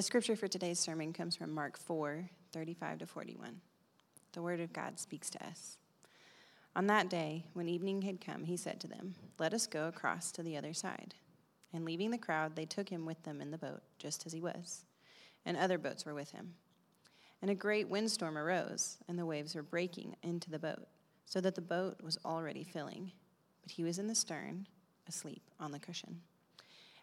The scripture for today's sermon comes from Mark 4 35 to 41. The word of God speaks to us. On that day, when evening had come, he said to them, Let us go across to the other side. And leaving the crowd, they took him with them in the boat, just as he was. And other boats were with him. And a great windstorm arose, and the waves were breaking into the boat, so that the boat was already filling. But he was in the stern, asleep on the cushion.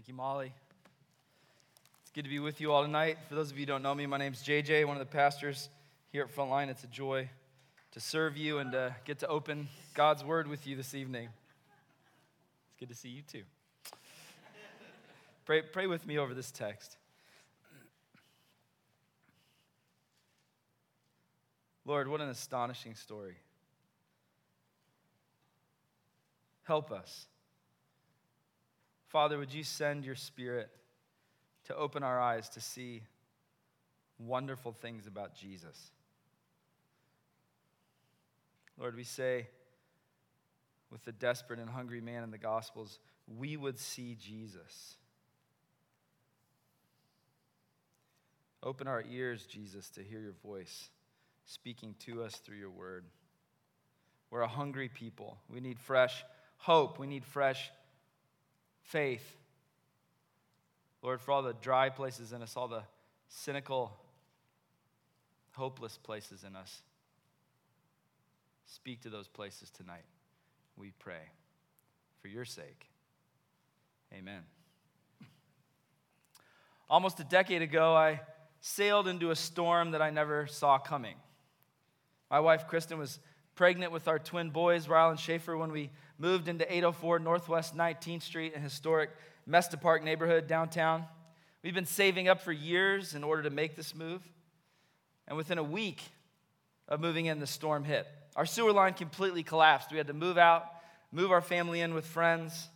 Thank you, Molly. It's good to be with you all tonight. For those of you who don't know me, my name is JJ, one of the pastors here at Frontline. It's a joy to serve you and to get to open God's word with you this evening. It's good to see you too. Pray, pray with me over this text. Lord, what an astonishing story. Help us. Father, would you send your spirit to open our eyes to see wonderful things about Jesus? Lord, we say with the desperate and hungry man in the Gospels, we would see Jesus. Open our ears, Jesus, to hear your voice speaking to us through your word. We're a hungry people. We need fresh hope. We need fresh faith. Lord, for all the dry places in us, all the cynical, hopeless places in us, speak to those places tonight. We pray for your sake. Amen. Almost a decade ago, I sailed into a storm that I never saw coming. My wife, Kristen, was pregnant with our twin boys, Ryle and Schaefer, when we moved into 804 Northwest 19th Street, a historic Mesta Park neighborhood downtown. We've been saving up for years in order to make this move. And within a week of moving in, the storm hit. Our sewer line completely collapsed. We had to move out, move our family in with friends,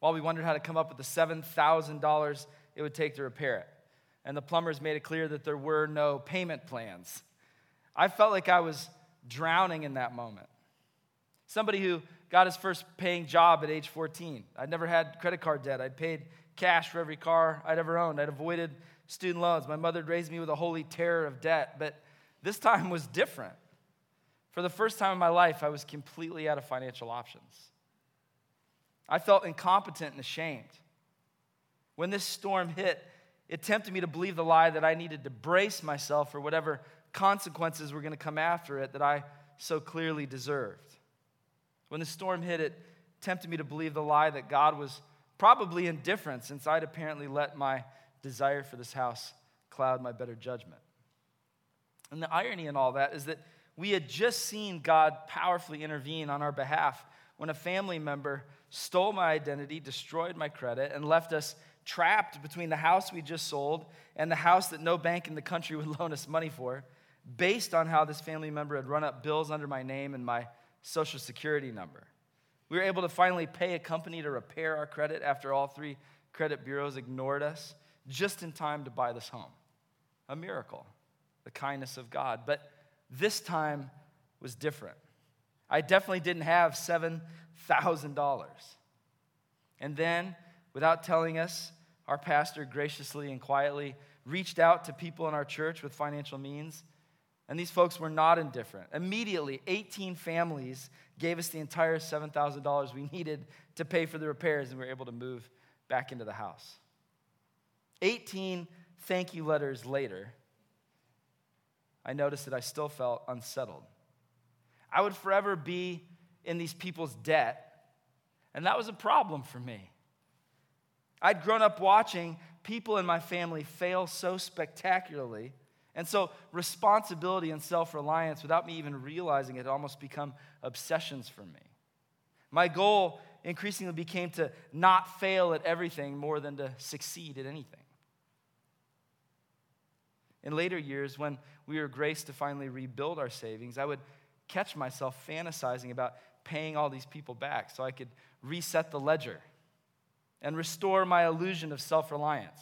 while we wondered how to come up with the $7,000 it would take to repair it and the plumbers made it clear that there were no payment plans. I felt like I was drowning in that moment. Somebody who got his first paying job at age 14. I'd never had credit card debt. I'd paid cash for every car I'd ever owned. I'd avoided student loans. My mother raised me with a holy terror of debt, but this time was different. For the first time in my life, I was completely out of financial options. I felt incompetent and ashamed. When this storm hit, it tempted me to believe the lie that I needed to brace myself for whatever consequences were going to come after it that I so clearly deserved. When the storm hit, it tempted me to believe the lie that God was probably indifferent since I'd apparently let my desire for this house cloud my better judgment. And the irony in all that is that we had just seen God powerfully intervene on our behalf when a family member stole my identity, destroyed my credit, and left us trapped between the house we just sold and the house that no bank in the country would loan us money for, based on how this family member had run up bills under my name and my social security number. We were able to finally pay a company to repair our credit after all three credit bureaus ignored us, just in time to buy this home. A miracle, the kindness of God. But this time was different. I definitely didn't have $7,000. And then, without telling us, our pastor graciously and quietly reached out to people in our church with financial means. And these folks were not indifferent. Immediately, 18 families gave us the entire $7,000 we needed to pay for the repairs, and we were able to move back into the house. 18 thank you letters later, I noticed that I still felt unsettled. I would forever be in these people's debt, and that was a problem for me. I'd grown up watching people in my family fail so spectacularly. And so, responsibility and self reliance, without me even realizing it, almost become obsessions for me. My goal increasingly became to not fail at everything more than to succeed at anything. In later years, when we were graced to finally rebuild our savings, I would catch myself fantasizing about paying all these people back so I could reset the ledger and restore my illusion of self reliance.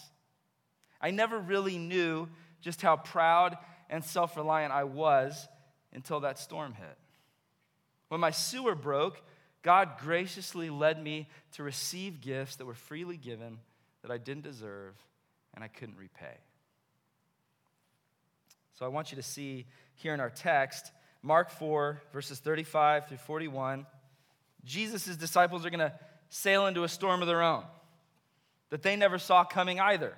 I never really knew just how proud and self reliant I was until that storm hit. When my sewer broke, God graciously led me to receive gifts that were freely given that I didn't deserve and I couldn't repay. So I want you to see here in our text, Mark 4, verses 35 through 41, Jesus' disciples are going to sail into a storm of their own that they never saw coming either,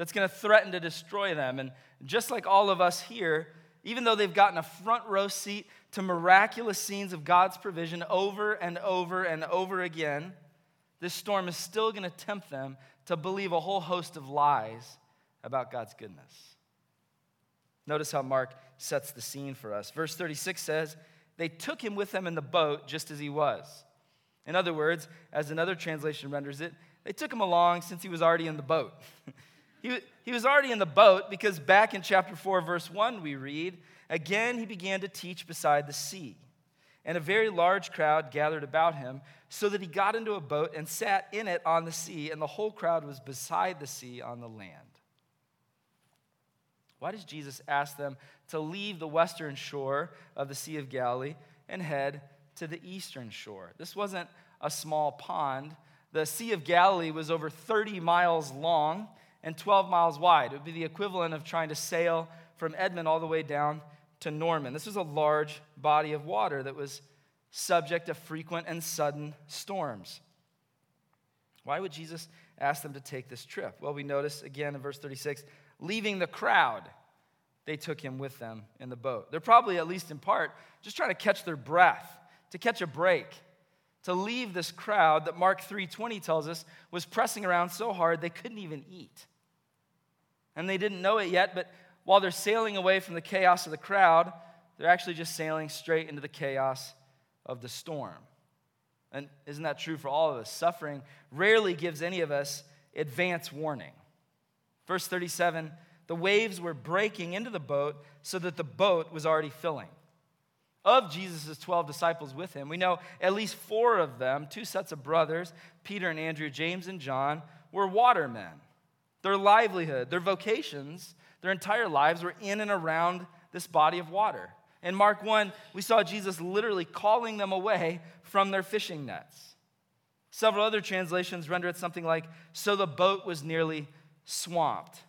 that's going to threaten to destroy them. And just like all of us here, even though they've gotten a front row seat to miraculous scenes of God's provision over and over and over again, this storm is still going to tempt them to believe a whole host of lies about God's goodness. Notice how Mark sets the scene for us. Verse 36 says, They took him with them in the boat just as he was. In other words, as another translation renders it, they took him along since he was already in the boat. he, he was already in the boat because back in chapter 4, verse 1, we read, Again, he began to teach beside the sea. And a very large crowd gathered about him, so that he got into a boat and sat in it on the sea, and the whole crowd was beside the sea on the land. Why does Jesus ask them to leave the western shore of the Sea of Galilee and head to the eastern shore? This wasn't a small pond. The Sea of Galilee was over 30 miles long and 12 miles wide. It would be the equivalent of trying to sail from Edmond all the way down to Norman. This was a large body of water that was subject to frequent and sudden storms. Why would Jesus ask them to take this trip? Well, we notice again in verse 36 leaving the crowd, they took him with them in the boat. They're probably, at least in part, just trying to catch their breath, to catch a break, to leave this crowd that Mark 3:20 tells us was pressing around so hard they couldn't even eat. And they didn't know it yet, but while they're sailing away from the chaos of the crowd, they're actually just sailing straight into the chaos of the storm. And isn't that true for all of us? Suffering rarely gives any of us advance warning. Verse 37 the waves were breaking into the boat so that the boat was already filling. Of Jesus' 12 disciples with him, we know at least four of them, two sets of brothers, Peter and Andrew, James and John, were watermen. Their livelihood, their vocations, their entire lives were in and around this body of water. In Mark 1, we saw Jesus literally calling them away from their fishing nets. Several other translations render it something like, so the boat was nearly swamped.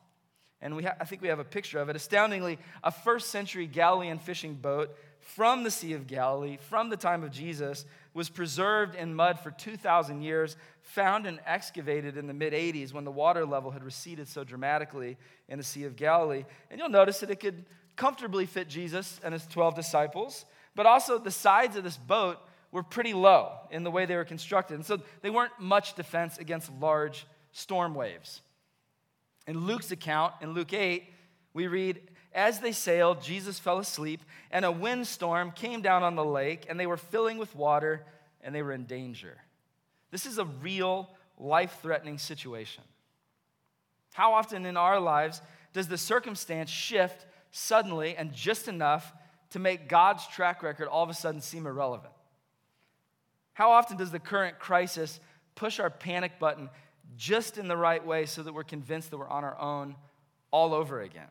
And we ha- I think we have a picture of it. Astoundingly, a first century Galilean fishing boat from the Sea of Galilee, from the time of Jesus, was preserved in mud for 2,000 years, found and excavated in the mid 80s when the water level had receded so dramatically in the Sea of Galilee. And you'll notice that it could comfortably fit Jesus and his 12 disciples, but also the sides of this boat were pretty low in the way they were constructed. And so they weren't much defense against large storm waves. In Luke's account, in Luke 8, we read, As they sailed, Jesus fell asleep, and a windstorm came down on the lake, and they were filling with water, and they were in danger. This is a real, life threatening situation. How often in our lives does the circumstance shift suddenly and just enough to make God's track record all of a sudden seem irrelevant? How often does the current crisis push our panic button just in the right way so that we're convinced that we're on our own all over again.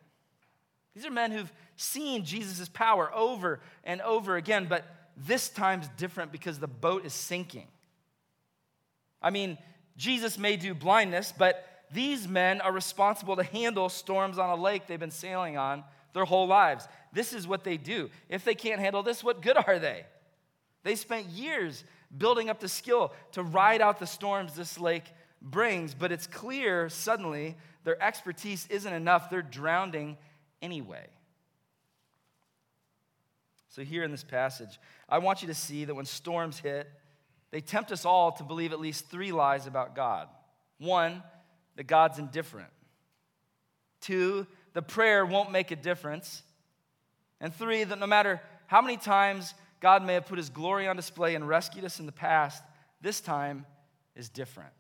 These are men who've seen Jesus' power over and over again, but this time's different because the boat is sinking. I mean, Jesus may do blindness, but these men are responsible to handle storms on a lake they've been sailing on their whole lives. This is what they do. If they can't handle this, what good are they? They spent years building up the skill to ride out the storms this lake brings, but it's clear suddenly their expertise isn't enough. They're drowning anyway. So, here in this passage, I want you to see that when storms hit, they tempt us all to believe at least three lies about God. One, that God's indifferent. Two, the prayer won't make a difference. And three, that no matter how many times God may have put his glory on display and rescued us in the past, this time is different.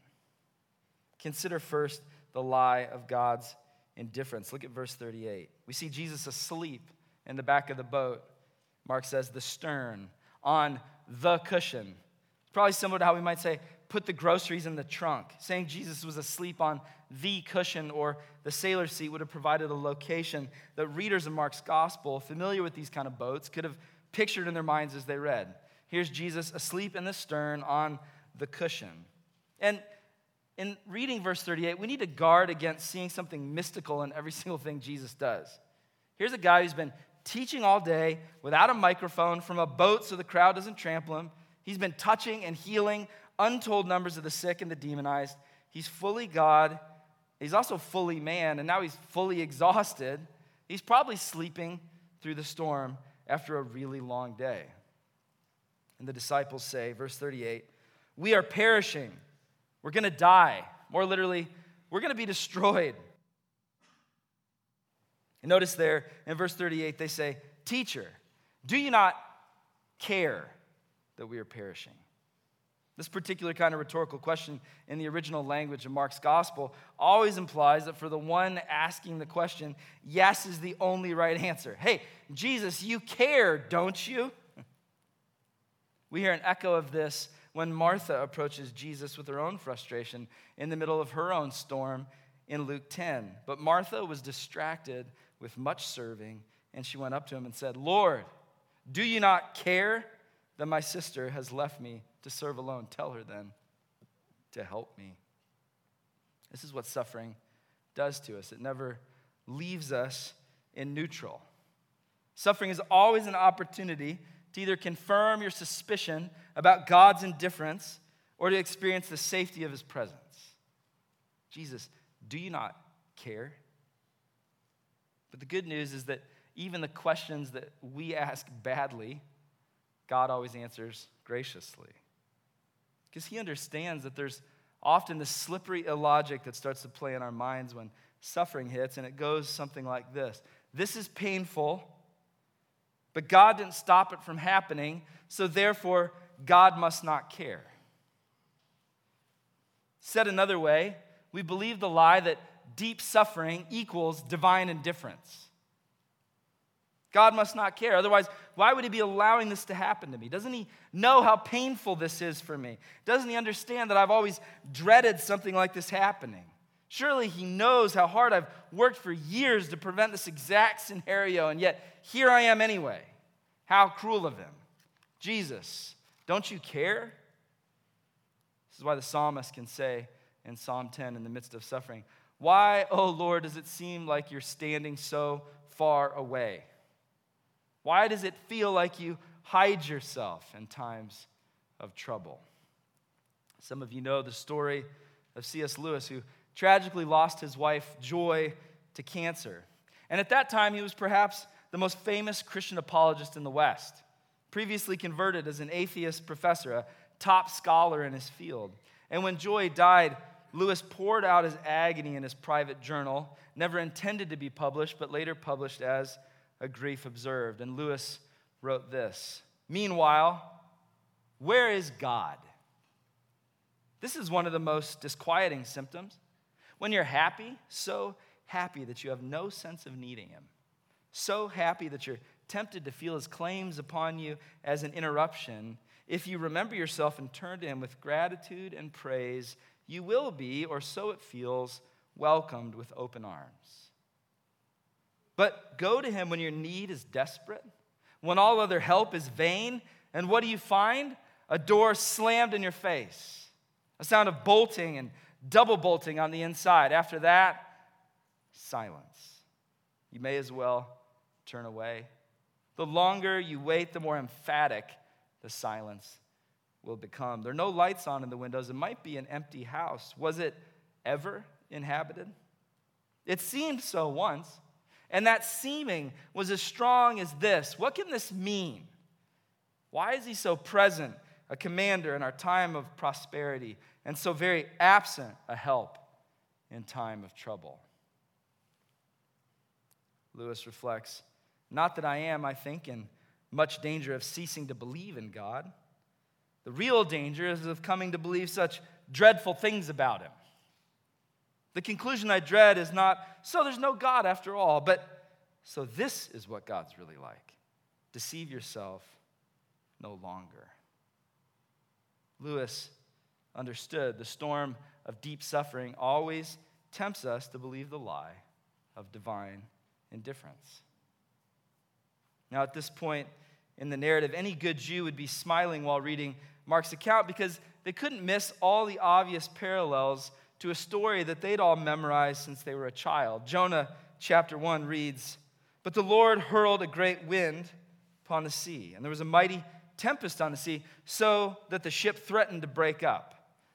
Consider first the lie of God's indifference. Look at verse 38. We see Jesus asleep in the back of the boat. Mark says, the stern, on the cushion. Probably similar to how we might say, put the groceries in the trunk. Saying Jesus was asleep on the cushion or the sailor seat would have provided a location that readers of Mark's gospel, familiar with these kind of boats, could have pictured in their minds as they read. Here's Jesus asleep in the stern on the cushion. And in reading verse 38, we need to guard against seeing something mystical in every single thing Jesus does. Here's a guy who's been teaching all day without a microphone from a boat so the crowd doesn't trample him. He's been touching and healing untold numbers of the sick and the demonized. He's fully God. He's also fully man, and now he's fully exhausted. He's probably sleeping through the storm after a really long day. And the disciples say, verse 38, We are perishing. We're going to die. More literally, we're going to be destroyed. And notice there in verse 38, they say, Teacher, do you not care that we are perishing? This particular kind of rhetorical question in the original language of Mark's gospel always implies that for the one asking the question, yes is the only right answer. Hey, Jesus, you care, don't you? We hear an echo of this when Martha approaches Jesus with her own frustration in the middle of her own storm in Luke 10. But Martha was distracted with much serving, and she went up to him and said, Lord, do you not care that my sister has left me to serve alone? Tell her then to help me. This is what suffering does to us, it never leaves us in neutral. Suffering is always an opportunity to either confirm your suspicion about God's indifference or to experience the safety of his presence. Jesus, do you not care? But the good news is that even the questions that we ask badly, God always answers graciously. Because he understands that there's often this slippery illogic that starts to play in our minds when suffering hits, and it goes something like this This is painful but God didn't stop it from happening, so therefore, God must not care. Said another way, we believe the lie that deep suffering equals divine indifference. God must not care. Otherwise, why would He be allowing this to happen to me? Doesn't He know how painful this is for me? Doesn't He understand that I've always dreaded something like this happening? Surely He knows how hard I've worked for years to prevent this exact scenario, and yet here I am anyway. How cruel of Him. Jesus, don't you care? This is why the psalmist can say in Psalm 10 in the midst of suffering, Why, O oh Lord, does it seem like you're standing so far away? Why does it feel like you hide yourself in times of trouble? Some of you know the story of C.S. Lewis, who tragically lost his wife, Joy, to cancer. And at that time, he was perhaps the most famous Christian apologist in the West, previously converted as an atheist professor, a top scholar in his field. And when Joy died, Lewis poured out his agony in his private journal, never intended to be published, but later published as A Grief Observed. And Lewis wrote this Meanwhile, where is God? This is one of the most disquieting symptoms. When you're happy, so happy that you have no sense of needing Him. So happy that you're tempted to feel His claims upon you as an interruption. If you remember yourself and turn to Him with gratitude and praise, you will be, or so it feels, welcomed with open arms. But go to Him when your need is desperate, when all other help is vain, and what do you find? A door slammed in your face, a sound of bolting and double bolting on the inside. After that, silence. You may as well turn away. The longer you wait, the more emphatic the silence will become. There are no lights on in the windows. It might be an empty house. Was it ever inhabited? It seemed so once. And that seeming was as strong as this. What can this mean? Why is he so present, a commander in our time of prosperity, and so very absent a help in time of trouble. Lewis reflects Not that I am, I think, in much danger of ceasing to believe in God. The real danger is of coming to believe such dreadful things about him. The conclusion I dread is not, so there's no God after all, but so this is what God's really like. Deceive yourself no longer. Lewis understood the storm of deep suffering always tempts us to believe the lie of divine indifference. Now, at this point in the narrative, any good Jew would be smiling while reading Mark's account because they couldn't miss all the obvious parallels to a story that they'd all memorized since they were a child. Jonah chapter 1 reads But the Lord hurled a great wind upon the sea, and there was a mighty tempest on the sea, so that the ship threatened to break up.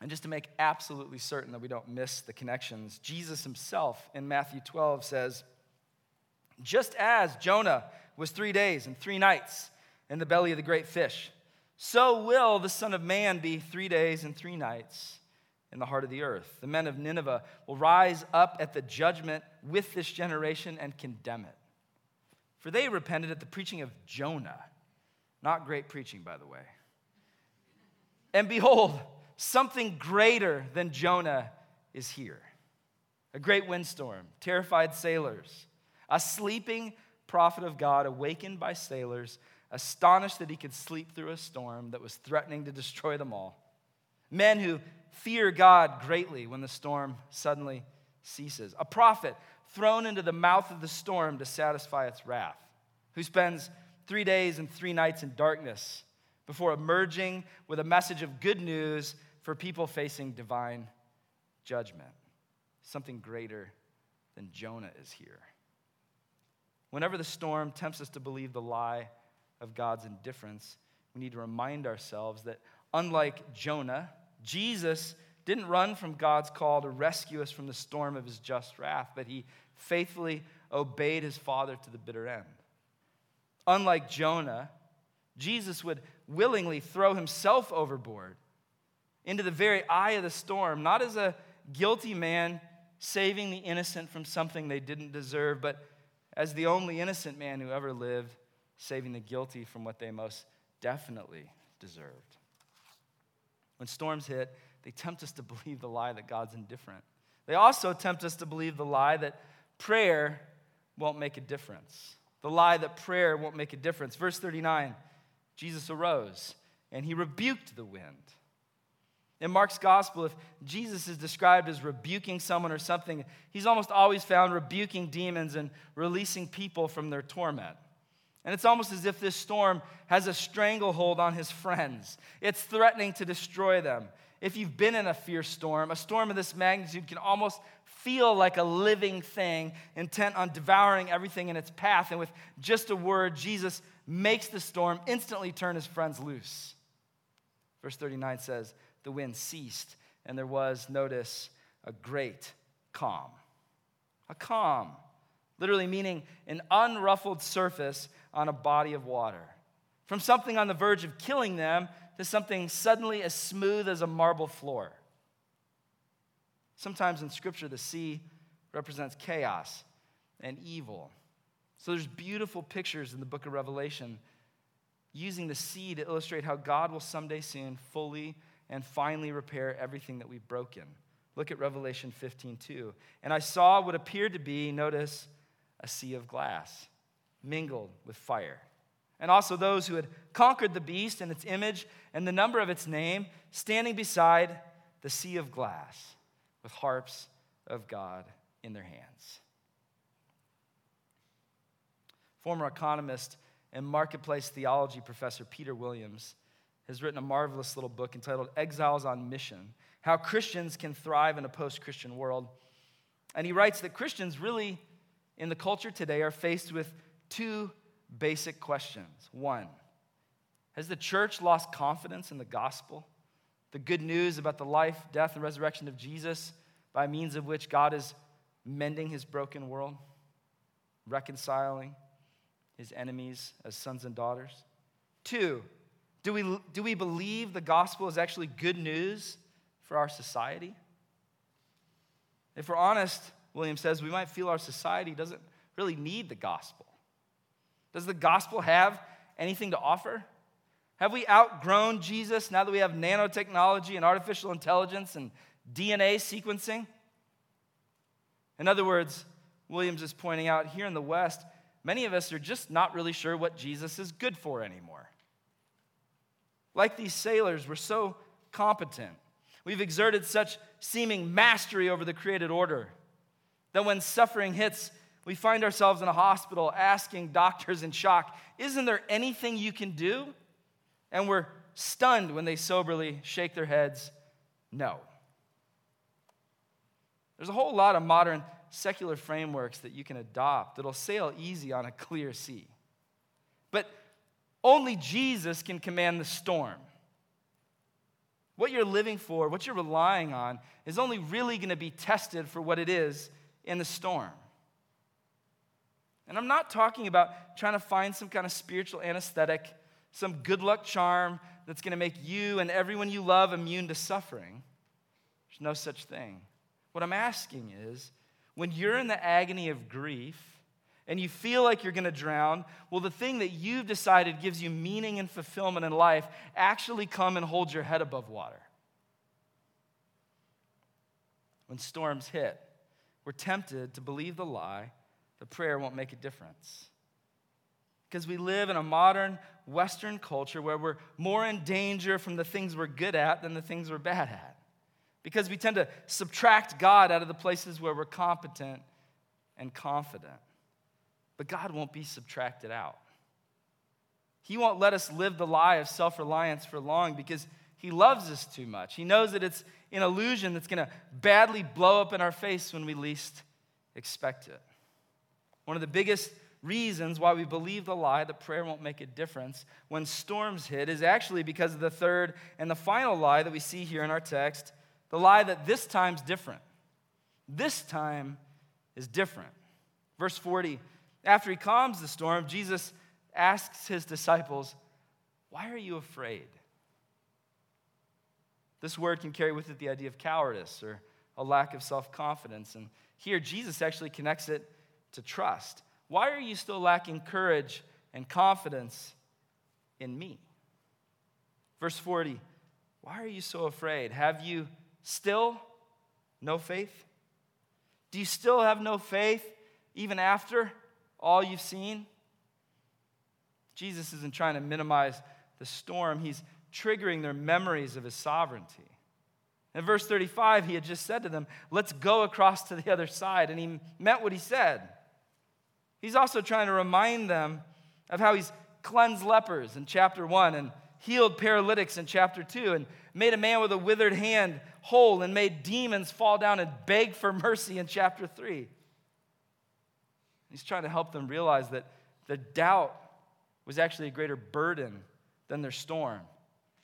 And just to make absolutely certain that we don't miss the connections, Jesus himself in Matthew 12 says, Just as Jonah was three days and three nights in the belly of the great fish, so will the Son of Man be three days and three nights in the heart of the earth. The men of Nineveh will rise up at the judgment with this generation and condemn it. For they repented at the preaching of Jonah. Not great preaching, by the way. And behold, something greater than Jonah is here a great windstorm, terrified sailors, a sleeping prophet of God awakened by sailors, astonished that he could sleep through a storm that was threatening to destroy them all. Men who fear God greatly when the storm suddenly ceases. A prophet thrown into the mouth of the storm to satisfy its wrath, who spends three days and three nights in darkness before emerging with a message of good news for people facing divine judgment. Something greater than Jonah is here. Whenever the storm tempts us to believe the lie of God's indifference, we need to remind ourselves that unlike Jonah, Jesus didn't run from God's call to rescue us from the storm of his just wrath, but he faithfully obeyed his Father to the bitter end. Unlike Jonah, Jesus would willingly throw himself overboard into the very eye of the storm, not as a guilty man saving the innocent from something they didn't deserve, but as the only innocent man who ever lived, saving the guilty from what they most definitely deserved. When storms hit, they tempt us to believe the lie that God's indifferent. They also tempt us to believe the lie that prayer won't make a difference. The lie that prayer won't make a difference. Verse 39 Jesus arose and he rebuked the wind. In Mark's gospel, if Jesus is described as rebuking someone or something, he's almost always found rebuking demons and releasing people from their torment. And it's almost as if this storm has a stranglehold on his friends. It's threatening to destroy them. If you've been in a fierce storm, a storm of this magnitude can almost feel like a living thing intent on devouring everything in its path. And with just a word, Jesus makes the storm instantly turn his friends loose. Verse 39 says, The wind ceased, and there was, notice, a great calm. A calm, literally meaning an unruffled surface on a body of water. From something on the verge of killing them to something suddenly as smooth as a marble floor. Sometimes in Scripture, the sea represents chaos and evil. So there's beautiful pictures in the book of Revelation using the sea to illustrate how God will someday soon fully and finally repair everything that we've broken. Look at Revelation 15, 2. And I saw what appeared to be, notice, a sea of glass mingled with fire. And also those who had conquered the beast and its image and the number of its name, standing beside the sea of glass with harps of God in their hands. Former economist and marketplace theology professor Peter Williams has written a marvelous little book entitled Exiles on Mission How Christians Can Thrive in a Post Christian World. And he writes that Christians really, in the culture today, are faced with two basic questions. One, has the church lost confidence in the gospel? the good news about the life, death, and resurrection of Jesus by means of which God is mending his broken world, reconciling his enemies as sons and daughters? Two, do we, do we believe the gospel is actually good news for our society? If we're honest, William says, we might feel our society doesn't really need the gospel. Does the gospel have anything to offer? Have we outgrown Jesus now that we have nanotechnology and artificial intelligence and DNA sequencing? In other words, Williams is pointing out here in the West, many of us are just not really sure what Jesus is good for anymore. Like these sailors, we're so competent. We've exerted such seeming mastery over the created order that when suffering hits, we find ourselves in a hospital asking doctors in shock, Isn't there anything you can do? And we're stunned when they soberly shake their heads, No. There's a whole lot of modern secular frameworks that you can adopt that'll sail easy on a clear sea. But only Jesus can command the storm. What you're living for, what you're relying on, is only really going to be tested for what it is in the storm. And I'm not talking about trying to find some kind of spiritual anesthetic, some good luck charm that's going to make you and everyone you love immune to suffering. There's no such thing. What I'm asking is when you're in the agony of grief and you feel like you're going to drown, well, the thing that you've decided gives you meaning and fulfillment in life actually come and hold your head above water? When storms hit, we're tempted to believe the lie that prayer won't make a difference. Because we live in a modern Western culture where we're more in danger from the things we're good at than the things we're bad at because we tend to subtract God out of the places where we're competent and confident. But God won't be subtracted out. He won't let us live the lie of self reliance for long because He loves us too much. He knows that it's an illusion that's going to badly blow up in our face when we least expect it. One of the biggest reasons why we believe the lie that prayer won't make a difference when storms hit is actually because of the third and the final lie that we see here in our text the lie that this time's different. This time is different. Verse 40 After he calms the storm, Jesus asks his disciples, Why are you afraid? This word can carry with it the idea of cowardice or a lack of self confidence. And here, Jesus actually connects it to trust. Why are you still lacking courage and confidence in me? Verse 40 Why are you so afraid? Have you Still, no faith? Do you still have no faith even after all you've seen? Jesus isn't trying to minimize the storm, he's triggering their memories of his sovereignty. In verse 35, he had just said to them, Let's go across to the other side. And he meant what he said. He's also trying to remind them of how he's cleansed lepers in chapter 1 and healed paralytics in chapter 2 and made a man with a withered hand whole and made demons fall down and beg for mercy in chapter 3. He's trying to help them realize that the doubt was actually a greater burden than their storm.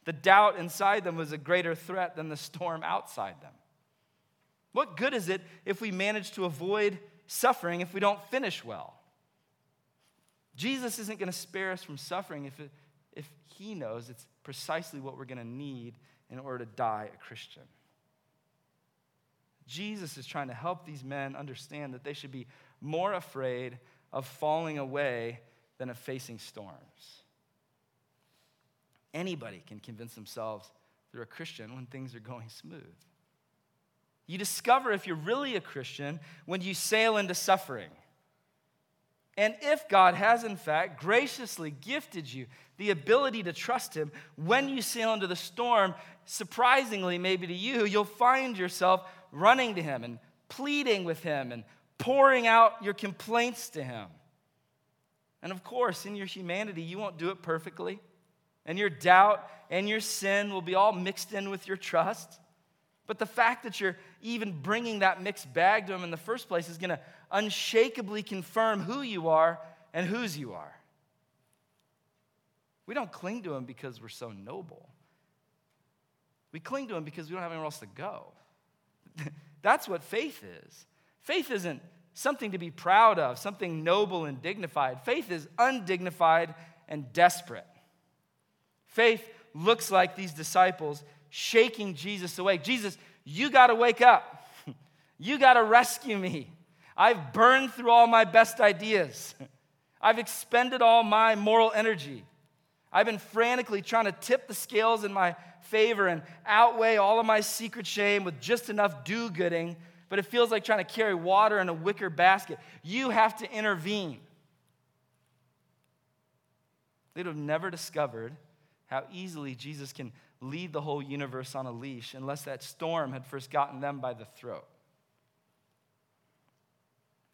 The doubt inside them was a greater threat than the storm outside them. What good is it if we manage to avoid suffering if we don't finish well? Jesus isn't going to spare us from suffering if, it, if he knows it's precisely what we're going to need in order to die a Christian. Jesus is trying to help these men understand that they should be more afraid of falling away than of facing storms. Anybody can convince themselves they're a Christian when things are going smooth. You discover if you're really a Christian when you sail into suffering. And if God has, in fact, graciously gifted you the ability to trust Him when you sail into the storm, surprisingly, maybe to you, you'll find yourself running to Him and pleading with Him and pouring out your complaints to Him. And of course, in your humanity, you won't do it perfectly. And your doubt and your sin will be all mixed in with your trust. But the fact that you're even bringing that mixed bag to Him in the first place is going to unshakably confirm who you are and whose you are. We don't cling to Him because we're so noble. We cling to him because we don't have anywhere else to go. That's what faith is. Faith isn't something to be proud of, something noble and dignified. Faith is undignified and desperate. Faith looks like these disciples shaking Jesus awake. Jesus, you got to wake up. You got to rescue me. I've burned through all my best ideas. I've expended all my moral energy. I've been frantically trying to tip the scales in my favor and outweigh all of my secret shame with just enough do gooding, but it feels like trying to carry water in a wicker basket. You have to intervene. They'd have never discovered how easily Jesus can lead the whole universe on a leash unless that storm had first gotten them by the throat.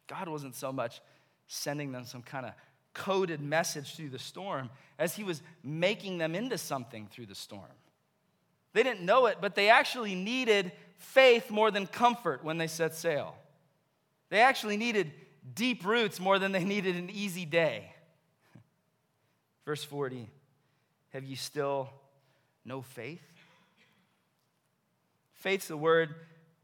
God wasn't so much sending them some kind of coded message through the storm as he was making them into something through the storm. They didn't know it, but they actually needed faith more than comfort when they set sail. They actually needed deep roots more than they needed an easy day. Verse 40 Have you still no faith? Faith's the word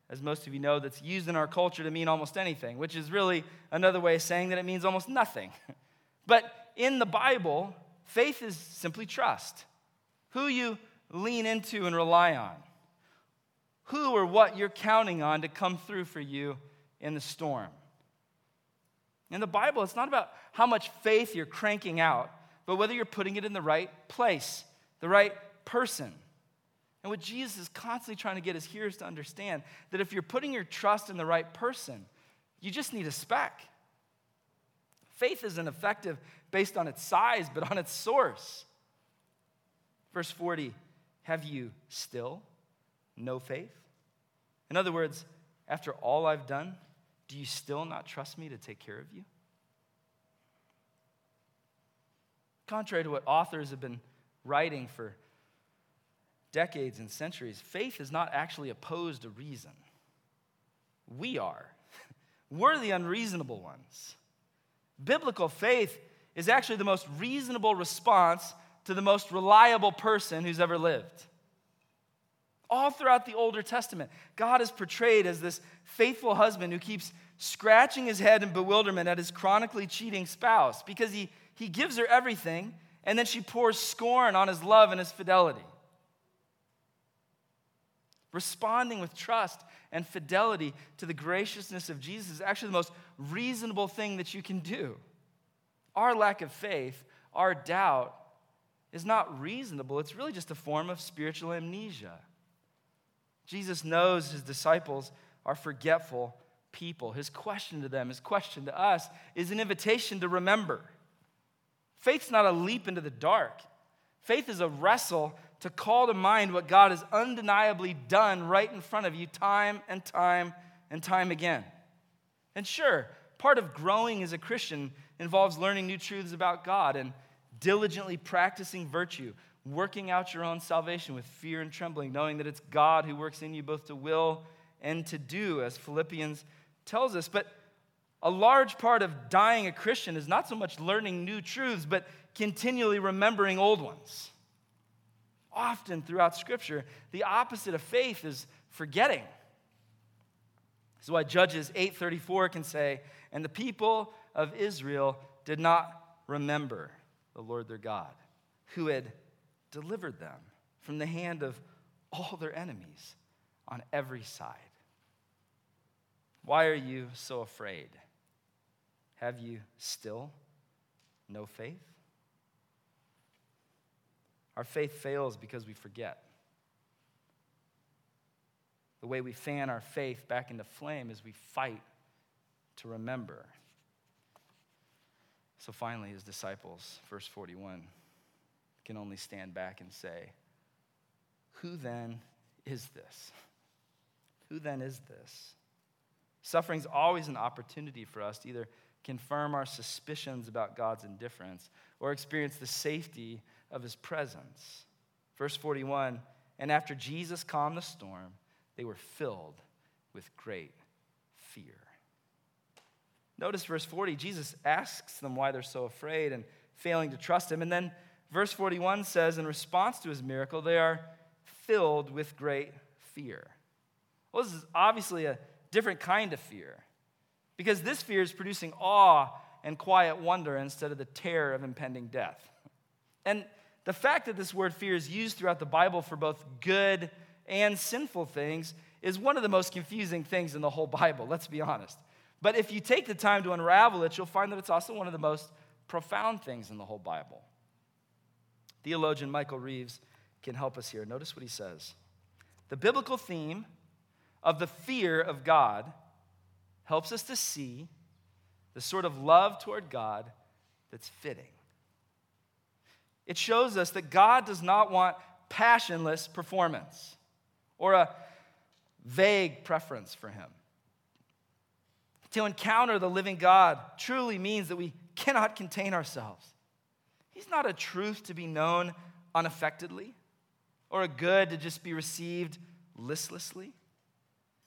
as most of you know, that's used in our culture to mean almost anything, which is really another way of saying that it means almost nothing. But in the Bible, faith is simply trust. Who you lean into and rely on. Who or what you're counting on to come through for you in the storm. In the Bible, it's not about how much faith you're cranking out, but whether you're putting it in the right place, the right person. And what Jesus is constantly trying to get his hearers to understand that if you're putting your trust in the right person, you just need a speck. Faith isn't effective based on its size, but on its source. Verse 40 Have you still no faith? In other words, after all I've done, do you still not trust me to take care of you? Contrary to what authors have been writing for decades and centuries, faith is not actually opposed to reason. We are. We're the unreasonable ones. Biblical faith is actually the most reasonable response to the most reliable person who's ever lived. All throughout the Older Testament, God is portrayed as this faithful husband who keeps scratching his head in bewilderment at his chronically cheating spouse because he, he gives her everything and then she pours scorn on his love and his fidelity. Responding with trust and fidelity to the graciousness of Jesus is actually the most reasonable thing that you can do. Our lack of faith, our doubt, is not reasonable. It's really just a form of spiritual amnesia. Jesus knows his disciples are forgetful people. His question to them, his question to us, is an invitation to remember. Faith's not a leap into the dark, faith is a wrestle to call to mind what God has undeniably done right in front of you time and time and time again. And sure, part of growing as a Christian involves learning new truths about God and diligently practicing virtue, working out your own salvation with fear and trembling, knowing that it's God who works in you both to will and to do, as Philippians tells us. But a large part of dying a Christian is not so much learning new truths, but continually remembering old ones often throughout Scripture, the opposite of faith is forgetting. This is why Judges 8:34 can say, "And the people of Israel did not remember the Lord their God, who had delivered them from the hand of all their enemies on every side." Why are you so afraid? Have you still no faith? Our faith fails because we forget. The way we fan our faith back into flame is we fight to remember. So finally, his disciples, verse 41, can only stand back and say, Who then is this? Who then is this? Suffering is always an opportunity for us to either confirm our suspicions about God's indifference or experience the safety of his presence. Verse 41 And after Jesus calmed the storm, they were filled with great fear. Notice verse 40, Jesus asks them why they're so afraid and failing to trust him. And then verse 41 says, in response to his miracle, they are filled with great fear. Well, this is obviously a different kind of fear because this fear is producing awe and quiet wonder instead of the terror of impending death. And the fact that this word fear is used throughout the Bible for both good and sinful things is one of the most confusing things in the whole Bible, let's be honest. But if you take the time to unravel it, you'll find that it's also one of the most profound things in the whole Bible. Theologian Michael Reeves can help us here. Notice what he says. The biblical theme of the fear of God helps us to see the sort of love toward God that's fitting. It shows us that God does not want passionless performance or a vague preference for Him. To encounter the living God truly means that we cannot contain ourselves. He's not a truth to be known unaffectedly or a good to just be received listlessly.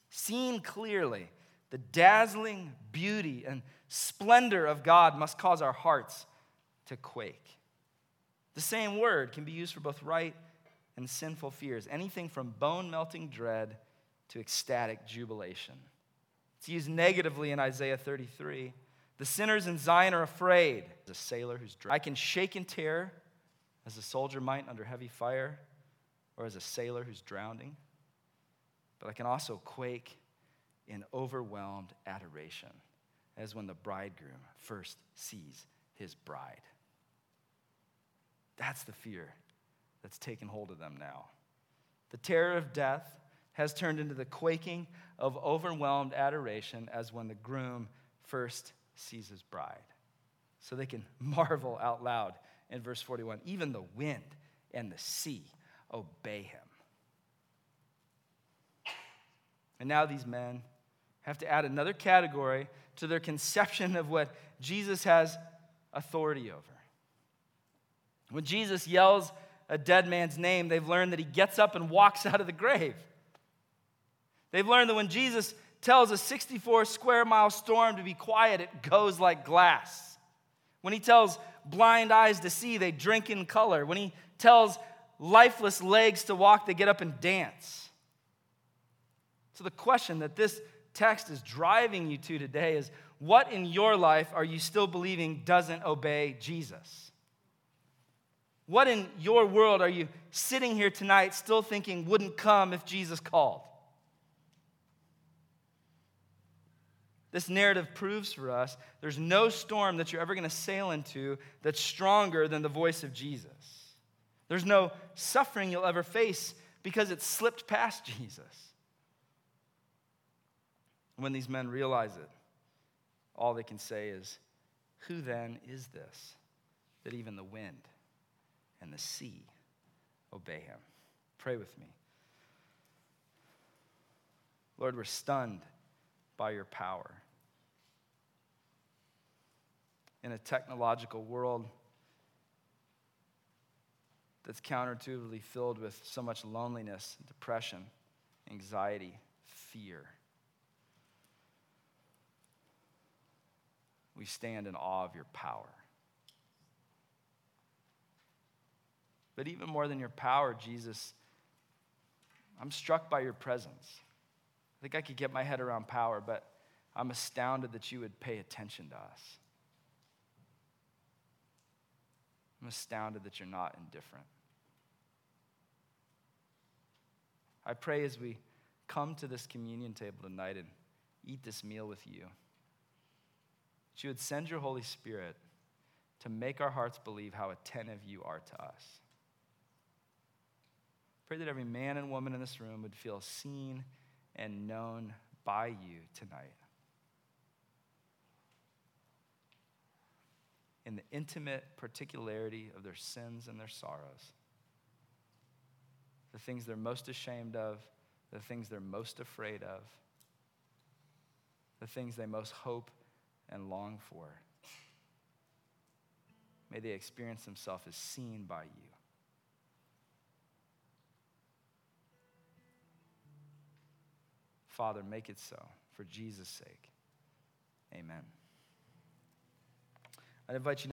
Seen clearly, the dazzling beauty and splendor of God must cause our hearts to quake. The same word can be used for both right and sinful fears, anything from bone melting dread to ecstatic jubilation. It's used negatively in Isaiah 33. The sinners in Zion are afraid. As a sailor who's drowned. I can shake in terror as a soldier might under heavy fire or as a sailor who's drowning. But I can also quake in overwhelmed adoration as when the bridegroom first sees his bride. That's the fear that's taken hold of them now. The terror of death has turned into the quaking of overwhelmed adoration as when the groom first sees his bride. So they can marvel out loud in verse 41 even the wind and the sea obey him. And now these men have to add another category to their conception of what Jesus has authority over. When Jesus yells a dead man's name, they've learned that he gets up and walks out of the grave. They've learned that when Jesus tells a 64 square mile storm to be quiet, it goes like glass. When he tells blind eyes to see, they drink in color. When he tells lifeless legs to walk, they get up and dance. So, the question that this text is driving you to today is what in your life are you still believing doesn't obey Jesus? What in your world are you sitting here tonight still thinking wouldn't come if Jesus called? This narrative proves for us there's no storm that you're ever going to sail into that's stronger than the voice of Jesus. There's no suffering you'll ever face because it slipped past Jesus. When these men realize it, all they can say is, Who then is this that even the wind and the sea obey him. Pray with me. Lord, we're stunned by your power. In a technological world that's counterintuitively filled with so much loneliness, depression, anxiety, fear. We stand in awe of your power. But even more than your power, Jesus, I'm struck by your presence. I think I could get my head around power, but I'm astounded that you would pay attention to us. I'm astounded that you're not indifferent. I pray as we come to this communion table tonight and eat this meal with you, that you would send your Holy Spirit to make our hearts believe how attentive you are to us. Pray that every man and woman in this room would feel seen and known by you tonight. In the intimate particularity of their sins and their sorrows, the things they're most ashamed of, the things they're most afraid of, the things they most hope and long for. May they experience themselves as seen by you. Father, make it so for Jesus' sake. Amen. I invite you